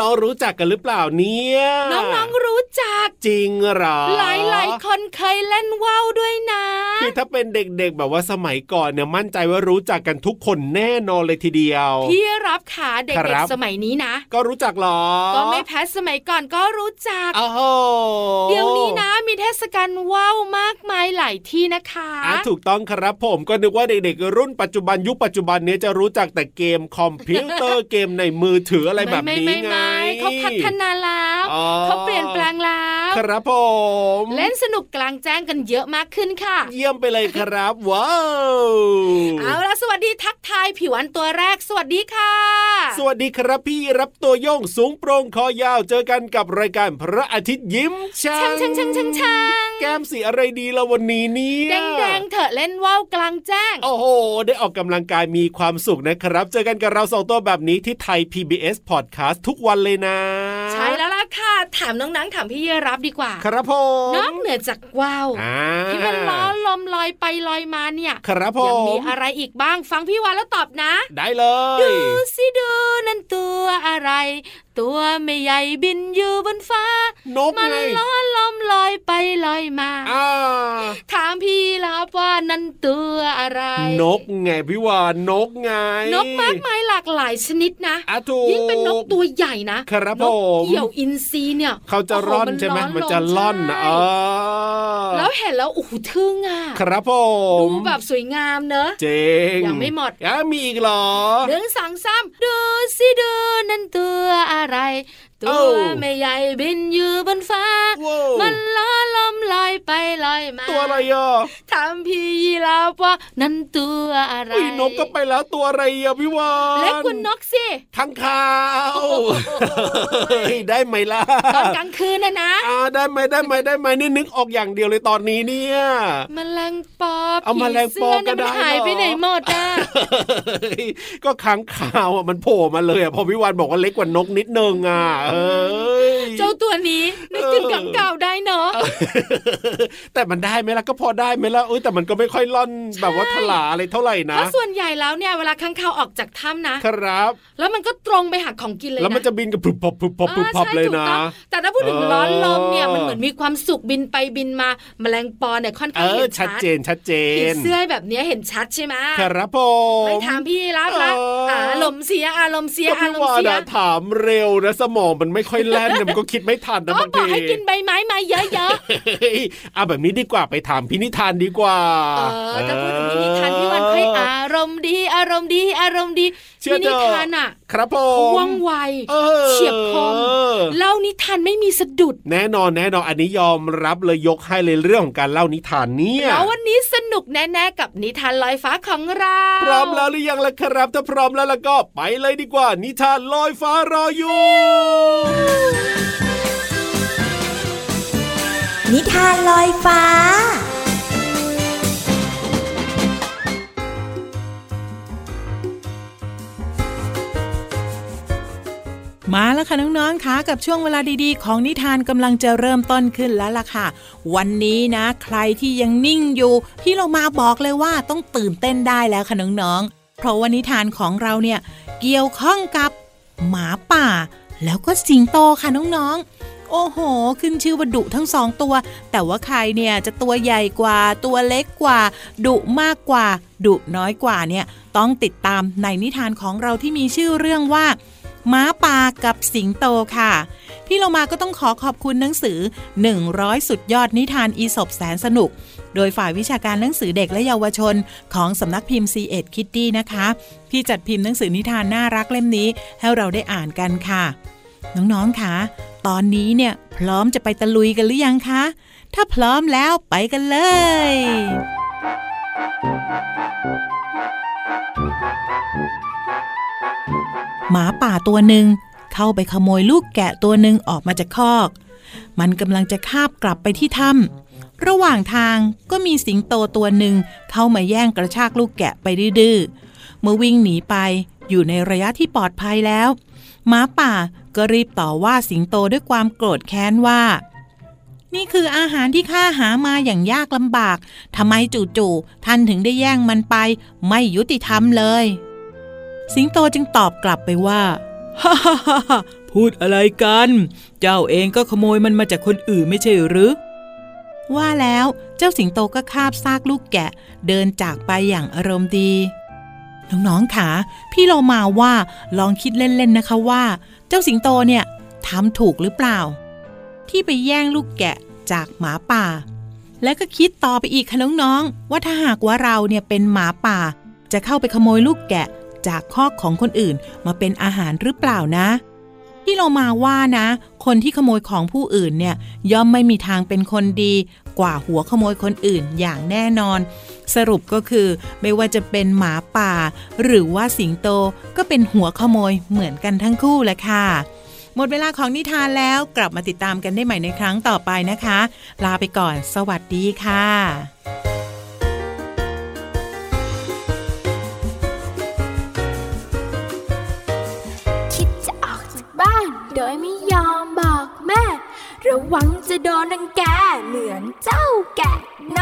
น้องๆรู้จักกันหรือเปล่าเนี่ย น้องๆรู้จัก จริงหรอ หลายๆคนเคยเล่นว้าวด้วยนะคือถ้าเป็นเด็กๆ แบบว่าสมัยก่อนเนี่ยมั่นใจว่ารู้จักกันทุกคนแน่นอนเลยทีเดียว พี่รับขาเด็กๆสมัยนี้นะ ก็รู้จักหรอ ก็ไม่แพ้สมัยก่อนก็รู้จักโอ้โหเดี๋ยวนี้นะมีเทศกาลว้าวมากมายหลายที่นะคะอะถูกต้องครับผมก็นึกว่าเด็กๆ รุ่นปัจจุบันยุคปัจจุบันนี้จะรู้จักแต่เกมคอมพิวเตอร์เกมในมือถืออะไรแบบนี้ไงเขาพัฒนาแล้วเขาเปลี่ยนแปลงแล้วครับผมเล่นสนุกกลางแจ้งกันเยอะมากขึ้นค่ะ เยี่ยมไปเลยครับว้าวเอาละสวัสดีทักทายผิวอันตัวแรก สวัสดีค่ะ สวัสดีครับพี่รับตัวโยงสูงโปร่งคอยาวเจอกันกับรายการพระอาทิตย์ยิ้มช่างช่างช่างช่างช่างแก้มสีอะไรดีละวันนี้เนี่ยแดงแดงเถอะเล่นว่าวกลางแจ้ง โอ้โห ได้ออกกำลังกายมีความสุขนะครับ เจอกันกับเราสองตัวแบบนี้ที่ไทย PBS Podcast ทุกวันเลยนะ ใช่แล้วล่ะค่ะ ถามน้องๆถามพี่เยรับดีกว่า ครับผมน้องเหนือจากว่าวที่มันล้อลมลอยไปลอยมาเนี่ย ครับผมยังมีอะไรอีกบ้างฟังพี่วานแล้วตอบนะ ได้เลย ดูสิดูนั่นตัวอะไร ตัวไม่ใหญ่บินอยู่บนฟ้า นกมันล้อลมลอยไปลอยมาถามพี่แล้วว่านั่นตัวอะไร นกไงพี่วานนกไง นกมากมายหลากหลายชนิดนะยิ่งเป็นนกตัวใหญ่นะครับผมเกี่ยวอินทรีเนี่ย เขาจะร่อนใช่ไหมมันจะล่อนนะแล้วเห็นแล้วโอ้โหทึ่งอะครับผมดูแบบสวยงามเนอะเจ๋งยังไม่หมดยังมีอีกเหรอเรื่องสังซ้ำดูสิดูนั่นตัวอะไรอะไร ตัวไม่ใหญ่บินอยู่บนฟ้า มันล้อลมลอยไปลอยมา ตัวอะไรอะถามพี่ยีราฟว่านั่นตัวอะไรนกก็ไปแล้วตัวอะไรอะพี่วานเล็กกว่านกสิทั้งขาวได้ไหมล่ะตอนกลางคืนนะนะอ่าได้ไหมได้ไหมได้ไหมนี่นึกออกอย่างเดียวเลยตอนนี้เนี่ยมแมลงปอเอามแมลงปอก็ได้หายไปไหนหมดอะก็ค้างขาวมันโผล่มาเลยอะพอพี่วานบอกว่าเล็กกว่านกนิดนึงอะเออเจ้าตัวนี้นึกถึงกังเก่าได้เนาะแต่มันได้ไหมล่ะก็พอได้ไหมล่ะเอ้ยแต่มันก็ไม่ค่อยล่อนแบบว่าถลาอะไรเท่าไหร่นะเพราะส่วนใหญ่แล้วเนี่ยเวลาข้างข่าวออกจากถ้ำนะครับ แล้วมันก็ตรงไปหาของกินเลยนะแล้วมันจะบินกับผุบพบผุบพบผุบพบเลยนะ แต่ถ้าพูดถึงร้อนลมเนี่ยมันเหมือนมีความสุขบินไปบินมาแมลงปอเนี่ยค่อนข้างเห็นชัดเจนชัดเจนเสื้อแบบนี้เห็นชัดใช่ไหมครับผมไม่ถามพี่รับละเออออารมณ์เสียอารมณ์เสียก็อาพี่รมณ์วานเสียอะถามเร็วนะสมองมันไม่ค่อยแล่นนะมันก็คิดไม่ทันนะก็บางบอทีกให้กินใบไม้มาเยอะเฮ้ยเอาแบบนี้ดีกว่าไปถามพี่นิทานดีกว่าๆเออจะพูดถึงพี่นิทานพี่วันค่อยอารมณ์ดี อารมณ์ดี อารมณ์ดีเชื่อพี่เถนิอะทานอะ ครับผเขามว่องไวออเฉียบคมเล่านิทานไม่มีสะดุด แน่นอนแน่นอนอันนี้ยอมรับเลยยกให้เลยเรื่องของการเล่านิทานเนี่ยแล้ววันนี้สนุกแน่ๆกับนิทานลอยฟ้าของเราพร้อมแล้วหรือยังล่ะครับ ถ้าพร้อมแล้วแล้วก็ไปเลยดีกว่า นิทานลอยฟ้ารออยู่นิทานลอยฟ้า มาแล้วค่ะน้องๆคะกับช่วงเวลาดีๆ ของนิทานกำลังจะเริ่มต้นขึ้นแล้วล่ะค่ะ วันนี้นะ ใครที่ยังนิ่งอยู่ พี่เรามาบอกเลยว่าต้องตื่นเต้นได้แล้วค่ะน้องๆเพราะว่านิทานของเราเนี่ยเกี่ยวข้องกับหมาป่า แล้วก็สิงโตค่ะน้องๆโอ้โห ขึ้นชื่อว่าดุทั้งสองตัว แต่ว่าใครเนี่ยจะตัวใหญ่กว่า ตัวเล็กกว่า ดุมากกว่า ดุน้อยกว่าเนี่ย ต้องติดตามในนิทานของเราที่มีชื่อเรื่องว่า ม้าป่ากับสิงโตค่ะ พี่เรามาก็ต้องขอขอบคุณหนังสือ 100 สุดยอดนิทานอีสบแสนสนุก โดยฝ่ายวิชาการหนังสือเด็กและเยาวชน ของสำนักพิมพ์ c ีเอ็ดคิตตี้นะคะ ที่จัดพิมพ์หนังสือนิทานน่ารักเล่มนี้ ให้เราได้อ่านกันค่ะ น้องๆคะตอนนี้เนี่ยพร้อมจะไปตะลุยกันหรือยังคะ ถ้าพร้อมแล้วไปกันเลย หมาป่าตัวหนึ่งเข้าไปขโมยลูกแกะตัวหนึ่งออกมาจากคอก มันกำลังจะคาบกลับไปที่ถ้ำระหว่างทางก็มีสิงโตตัวหนึ่งเข้ามาแย่งกระชากลูกแกะไปดื้อเมื่อวิ่งหนีไปอยู่ในระยะที่ปลอดภัยแล้วหมาป่าก็รีบต่อว่าสิงโตด้วยความโกรธแค้นว่า นี่คืออาหารที่ข้าหามาอย่างยากลำบากทำไมจู่ๆท่านถึงได้แย่งมันไป ไม่ยุติธรรมเลย สิงโตจึงตอบกลับไปว่าฮ่าฮ่าฮ่าพูดอะไรกัน เจ้าเองก็ขโมยมันมาจากคนอื่นไม่ใช่หรือ ว่าแล้วเจ้าสิงโตก็คาบซากลูกแกะ เดินจากไปอย่างอารมณ์ดี น้องๆค่ะพี่เรามาว่าลองคิดเล่นๆนะคะว่า เจ้าสิงโตเนี่ยทำถูกหรือเปล่า ที่ไปแย่งลูกแกะจากหมาป่า และก็คิดต่อไปอีกค่ะน้องๆว่าถ้าหากว่าเราเนี่ยเป็นหมาป่า จะเข้าไปขโมยลูกแกะ จากคอกของคนอื่นมาเป็นอาหารหรือเปล่านะ ที่เรามาว่านะ คนที่ขโมยของผู้อื่นเนี่ยย่อมไม่มีทางเป็นคนดี กว่าหัวขโมยคนอื่นอย่างแน่นอน สรุปก็คือไม่ว่าจะเป็นหมาป่า หรือว่าสิงโตก็เป็นหัวขโมยเหมือนกันทั้งคู่แหละค่ะหมดเวลาของนิทานแล้วกลับมาติดตามกันได้ใหม่ในครั้งต่อไปนะคะ ลาไปก่อน สวัสดีค่ะ ดยไม่ยอมบอกแม่ ระวังจะโดนรังแกเหมือนเจ้าแกะน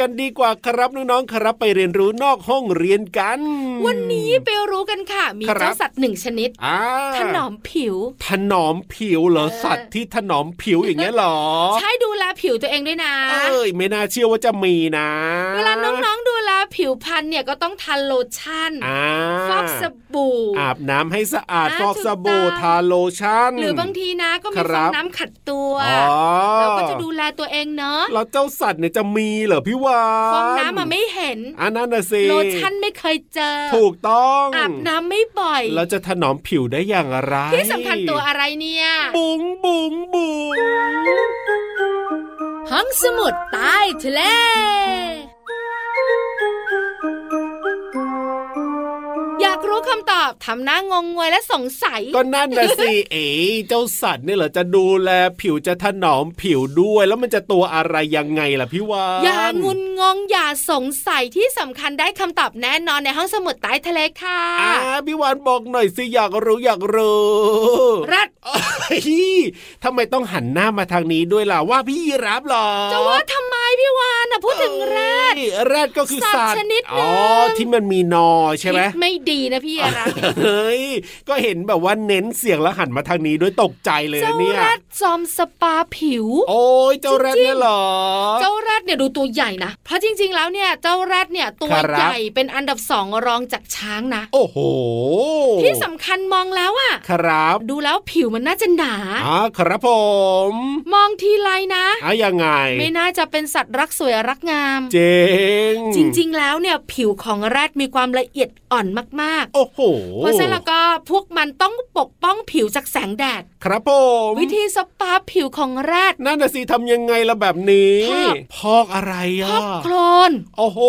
กันดีกว่าครับน้องๆครับไปเรียนรู้นอกห้องเรียนกัน วันนี้ไปรู้กันค่ะ มีครับเจ้าสัตว์หนึ่งชนิดอ่าถนอมผิว ถนอมผิวเหรอเออสัตว์ที่ถนอมผิวอย่างเงี้ยเหรอ ใช้ดูแลผิวตัวเองด้วยนะ เอ้ยไม่น่าเชื่อว่าจะมีนะ เวลาน้องๆดูแลผิวพรรณเนี่ยก็ต้องทาโลชั่นอ่าฟอกสบู่ อาบน้ำให้สะอาดอ่าฟอกสบู่ถูกต้องทาโลชั่น หรือบางทีนะก็มีคฟรัองบน้ำขัดตัวอ๋อเราก็จะดูแลตัวเองเนาะแล้วเจ้าสัตว์เนี่ยจะมีเหรอพี่วานฟองน้ำมาไม่เห็นอันนั้นน่ะสิโลชั่นไม่เคยเจอ ถูกต้องอาบน้ำไม่บ่อยเราจะถนอมผิวได้อย่างไรที่สำคัญตัวอะไรเนี่ย บุ๋งบุ๋งบุ๋งห้องสมุดใต้ทะเล อยากรู้คำตอบทำหน้างงงวยและสงสัย ก็นั่นนะสิเอ๋เจ้าสัตว์เนี่ยเหรอจะดูแลผิวจะถนอมผิวด้วยแล้วมันจะตัวอะไรยังไงล่ะพี่วานอย่างุนงงอย่าสงสัยที่สำคัญได้คำตอบแน่นอนในห้องสมุดใต้ทะเลค่ะอ่าพี่วานบอกหน่อยสิอยากรู้อยากรู้รัดเอ้ยทำไมต้องหันหน้ามาทางนี้ด้วยล่ะว่าพี่ยีรับเหรอจะว่าทำไม พี่วานนะพูดถึงแรดเอ้ยแรดก็คือสัสัตว์ตว์ชนิดหนึ่งอ๋อที่มันมีนอใช่ไหมคิดไม่ดีนะพี่รัดเฮ้ยก็เห็นแบบว่าเน้นเสียงแล้วหันมาทางนี้ด้วยตกใจเลยเจ้านะเนี่ยแรดจอมสปาผิว โอ้ยเจ้าแรดเนี่ยเหรอ เจ้าแรดเนี่ยดูตัวใหญ่นะเพราะจริง ๆ แล้วเนี่ยเจ้าแรดเนี่ยตัวครับใหญ่เป็นอันดับสองรองจากช้างนะ โอ้โหที่สำคัญมองแล้วอะครับ ดูแล้วผิวมันน่าจะหนาอ๋อครับผม มองทีไรนะอะยังไง ไม่น่าจะเป็นสัตว์รักสวยรักงามเจ๋งจริง ๆ แล้วเนี่ยผิวของแรดมีความละเอียดอ่อนมากโอ้โหๆเพราะฉะนั้นแล้วก็พวกมันต้องปกป้องผิวจากแสงแดด ครับผมวิธีสปาผิวของแรดนั่นน่ะสิทำยังไงล่ะแบบนี้พอกพอกอะไรพอะอกโคลนโอ้โห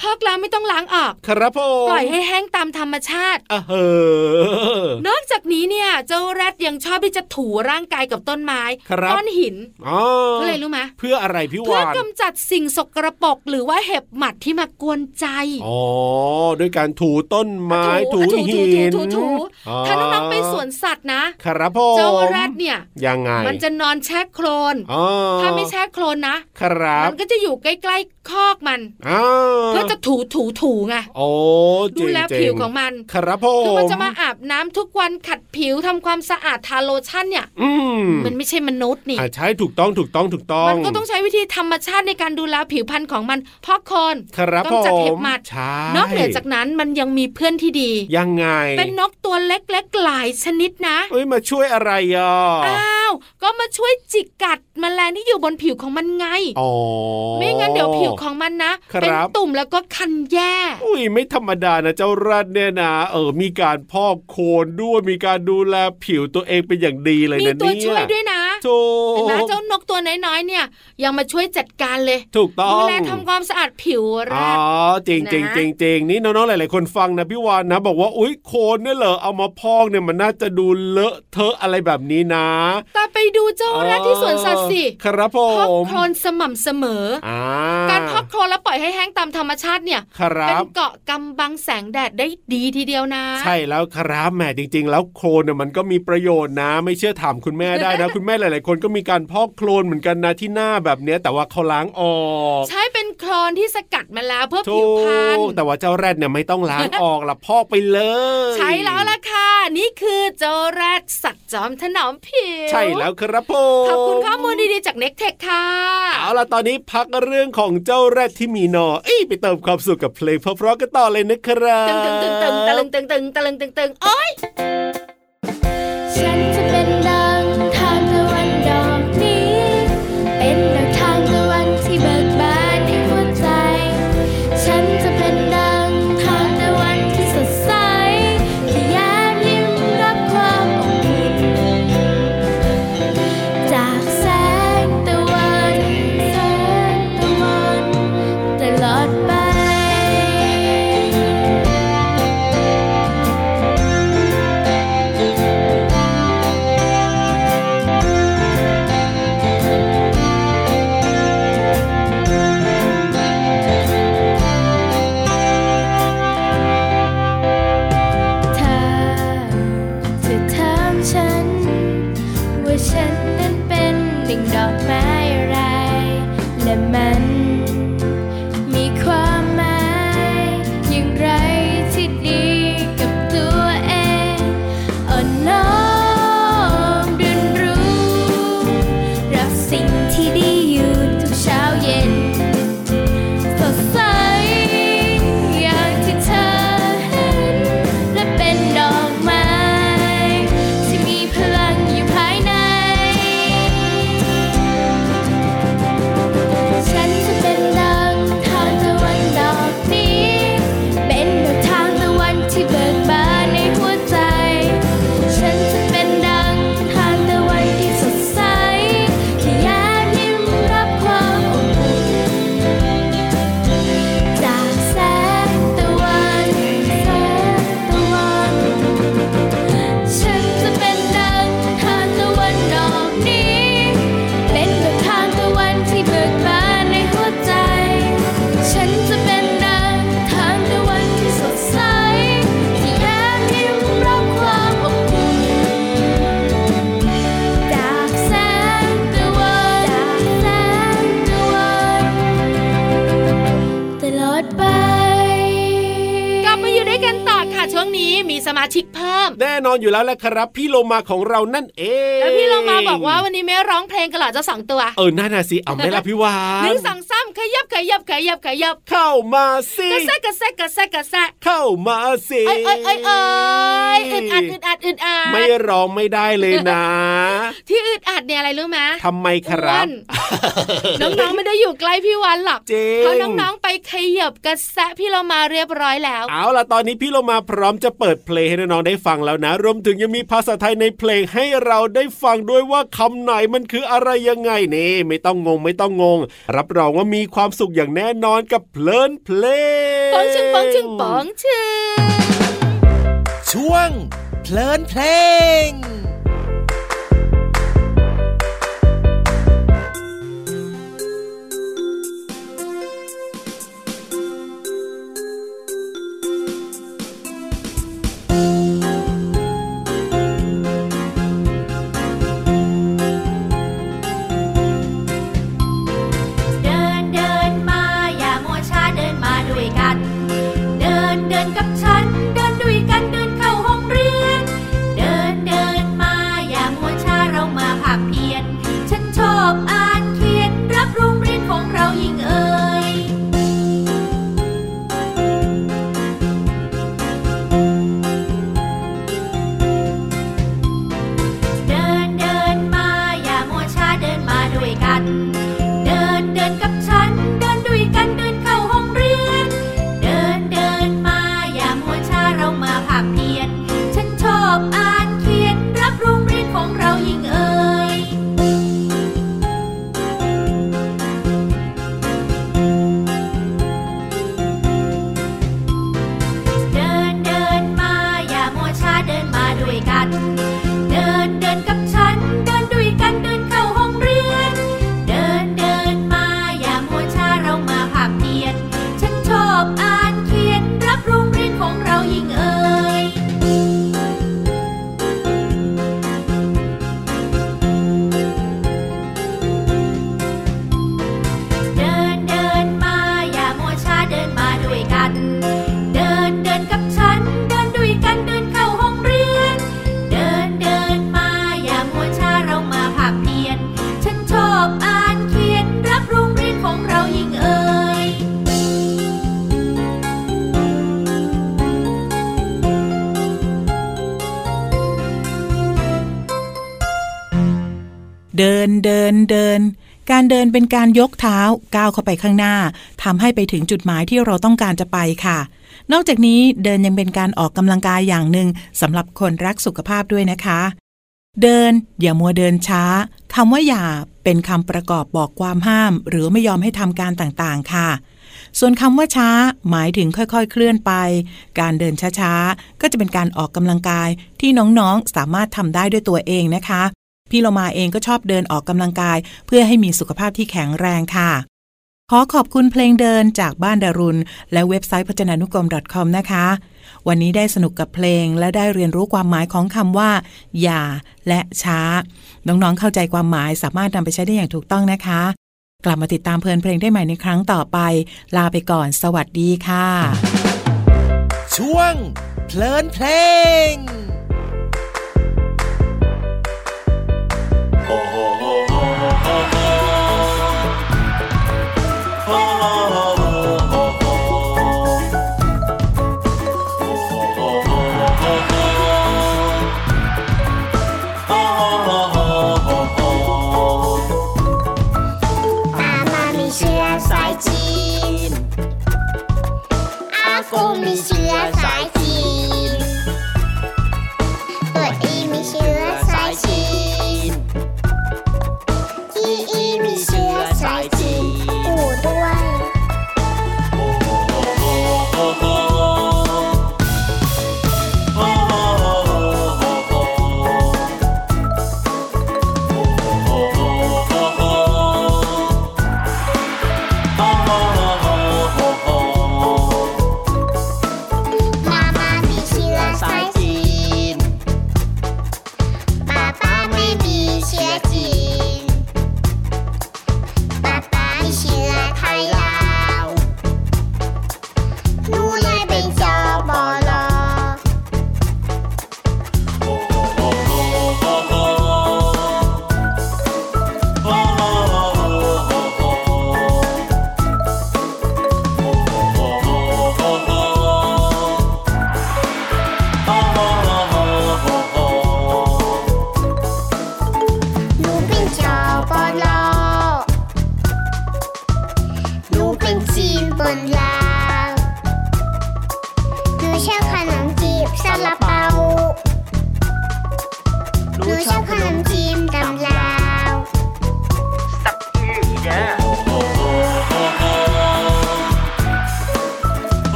พอกแล้วไม่ต้องล้างออก ครับผมปล่อยให้แห้งตามธรรมชาติอะเฮอนอกจากนี้เนี่ยเจ้าแรดยังชอบที่จะถูร่างกายกับต้นไม้ครับก้อนหินอ๋อเพื่ออะไรรู้ไหมเพื่ออะไรพี่เพื่อวานกำจัดสิ่งสกรปรกหรือว่าเห็บหมัดที่มากวนใจอ๋อด้วยการถูต้นไม้ถูถูหินถูถูถูอ๋อถ้าน้องๆไปสวนสัตว์นะครับผมเจ้าแรดเนี่ยยังไง มันจะนอนแช่โคลนอ๋อถ้าไม่แช่โคลนนะครับมันก็จะอยู่ใกล้ๆคอกมันอ้าเพื่อจะถูถูถูไงโอ้ดูเจ๋งแลเจ๋ผิวของมันครับผมคือมันจะมาอาบน้ำทุกวันขัดผิวทำความสะอาดทาโลชั่นเนี่ยอืมมันไม่ใช่มนุษย์นี่อ่าใช่ถูกต้องถูกต้องถูกต้อง มันก็ต้องใช้วิธีธรรมชาติในการดูแลผิวพรรณของมันพอกโคนครับผกำจัดมเห็บหมัดใช่นอกเหนือจากนั้นมันยังมีเพื่อนที่ดี ยังไง เป็นนกตัวเล็กๆหลายชนิดนะเอ้ยมาช่วยอะไรอะอ้าวก็มาช่วยจิกกัดแมลงที่อยู่บนผิวของมันไงอ๋อไม่งั้นเดี๋ยวผิวของมันนะครับเป็นตุ่มแล้วก็คันแย่ อุ้ยไม่ธรรมดานะเจ้ารัดเนี่ยนะ เออมีการพอกโคนด้วยมีการดูแลผิวตัวเองเป็นอย่างดีเลยมีนะตัวเนี่ยช่วยด้วยนะ ถูเห็นไหมกเจ้านกตัวน้อยๆเนี่ย ยังมาช่วยจัดการเลย ถูกต้อดูงแลทำความสะอาดผิวแรอ๋อกจริงจริงนะจริงจริงนี่น้องๆหลายๆคนฟังนะพี่วานนะ บอกว่าอุ้ยโคนเนี่ยเหรอเอามาพอกเนี่ยมันน่าจะดูเลอะเทอะอะไรแบบนี้นะแต่ไปดูเจ้าแรดที่สวนสัตว์สิครับผพอกมโคลนสม่ำเสมออ่าการพอกโคลนแล้วปล่อยให้แห้งตามธรรมชาติเนี่ยครัเป็นบเกาะกำบังแสงแดดได้ดีทีเดียวนะ ใช่แล้วครับแหมจริง ๆ แล้วโคลนเนี่ยมันก็มีประโยชน์นะ ไม่เชื่อถามคุณแม่ได้นะ คุณแม่หลายๆ คนก็มีการพอกโคลนเหมือนกันนะที่หน้าแบบเนี้ยแต่ว่าเขาล้างออกใช้เป็นโคลนที่สกัดมาแล้วเพื่อถูผิวพรรณกแต่ว่าเจ้าแรดเนี่ยไม่ต้องล้างออกละพอกไปเลย ใช่แล้วล่ะค่ะนี่คือเจ้าแรดสัตว์จอมถนอมผิว ใช่แล้วครับผมขอบคุณข้อมูลดีๆจากเน็กเทคค่ะเอาล่ะตอนนี้พักเรื่องของเจ้าแรดที่มีหนอเอ้ยไปเติมความสุขกับเพลงเพราะๆกันต่อเลยนะครับตึงตึงตึงตึงตะลึงตึงตึงตะลึงตึงตึงโอ๊ย อนอยู่แล้วแหละครับ พี่โลมาของเรานั่นเองแล้วพี่เรามาบอกว่าวันนี้ไม่ร้องเพลงกันเหรอจะสองตัวเออน่าน่ะสิเอาไหม่ละพี่วาหนนึ่งสองสามขยับขยับขยับขยับ เข้ามาสิกระแซะกระแซะกระแซะกระแซะเข้ามาสิเอ้ยเอ้ยเอ้ยเอ้ยอึดอัดอึดอัดอึดอัดไม่ร้องไม่ได้เลยนะ ที่อึดอัดเนี่ยอะไรรู้ไหมทำไมครับอ้วนน้องๆไม่ได้อยู่ใกล้พี่วันหรอกจริงเพราะน้องๆไปขยับกระแซะพี่เรามาเรียบร้อยแล้ว เอาล่ะตอนนี้พี่โลมาพร้อมจะเปิดเพลงให้น้องๆได้ฟังแล้วนะรวมถึงยังมีภาษาไทยในเพลงให้เราได้ฟังด้วยว่าคำไหนมันคืออะไรยังไงนี่ ไม่ต้องงงไม่ต้องงง รับรองว่ามีความสุขอย่างแน่นอนกับเพลินเพลงปองชึงปองชึงปองชึงช่วงเพลินเพลง กับฉัน เดินด้วยกัน เดินเดินเดิน การเดินเป็นการยกเท้าก้าวเข้าไปข้างหน้าทำให้ไปถึงจุดหมายที่เราต้องการจะไปค่ะ นอกจากนี้เดินยังเป็นการออกกำลังกายอย่างหนึ่งสำหรับคนรักสุขภาพด้วยนะคะ เดินอย่ามัวเดินช้าคำว่าอย่าเป็นคำประกอบบอกความห้าม หรือไม่ยอมให้ทำการต่างๆ ค่ะส่วนคำว่าช้า หมายถึงค่อยๆ เคลื่อนไป การเดินช้าๆ ก็จะเป็นการออกกำลังกายที่น้องๆ สามารถทำได้ด้วยตัวเองนะคะ พี่โลมาเองก็ชอบเดินออกกำลังกาย เพื่อให้มีสุขภาพที่แข็งแรงค่ะ ขอขอบคุณเพลงเดินจากบ้านดารุณ และเว็บไซต์พจนานุกรม .com นะคะ วันนี้ได้สนุกกับเพลงและได้เรียนรู้ความหมายของคำว่า อย่า และช้า น้องๆเข้าใจความหมายสามารถนำไปใช้ได้อย่างถูกต้องนะคะ กลับมาติดตามเพลินเพลงได้ใหม่ในครั้งต่อไป ลาไปก่อน สวัสดีค่ะ ช่วงเพลินเพลง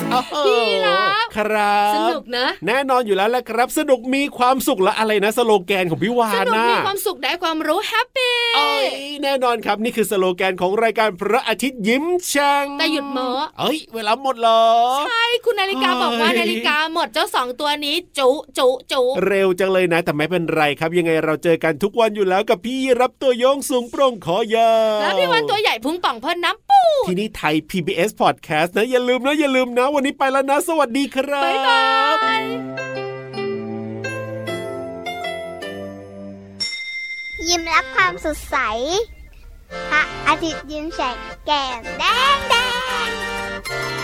พี่รับครับสนุกนะ แน่นอนอยู่แล้วแหละครับ สนุกมีความสุขและอะไรนะ สโลแกนของพี่วาสนนุกนะมีความสุขได้ความรู้แฮปปี้เอ้ยแน่นอนครับนี่คือสโลแกนของรายการพระอาทิตย์ยิ้มช่างแต่หยุดหมอเอ้ย เวลาหมดเหรอใช่คุณนาฬิกาบอกว่าเฮ้ยนาฬิกาหมดเจ้าสองตัวนี้ จุจุจุเร็วจังเลยนะ แต่ไม่เป็นไรครับ ยังไงเราเจอกันทุกวันอยู่แล้วกับพี่รับตัวโยงสูงโปร่งคอยาวแล้วพี่วันตัวใหญ่พุงป่องเพิ่นน้ำปูที่นี่ไทย PBS Podcast นะอย่าลืมนะอย่าลืมนะวันนี้ไปแล้วนะ สวัสดีครับบ๊ายบายยิ้มรับความสดใสพระอาทิตย์ยิ้มแฉกแก้มแดงแดง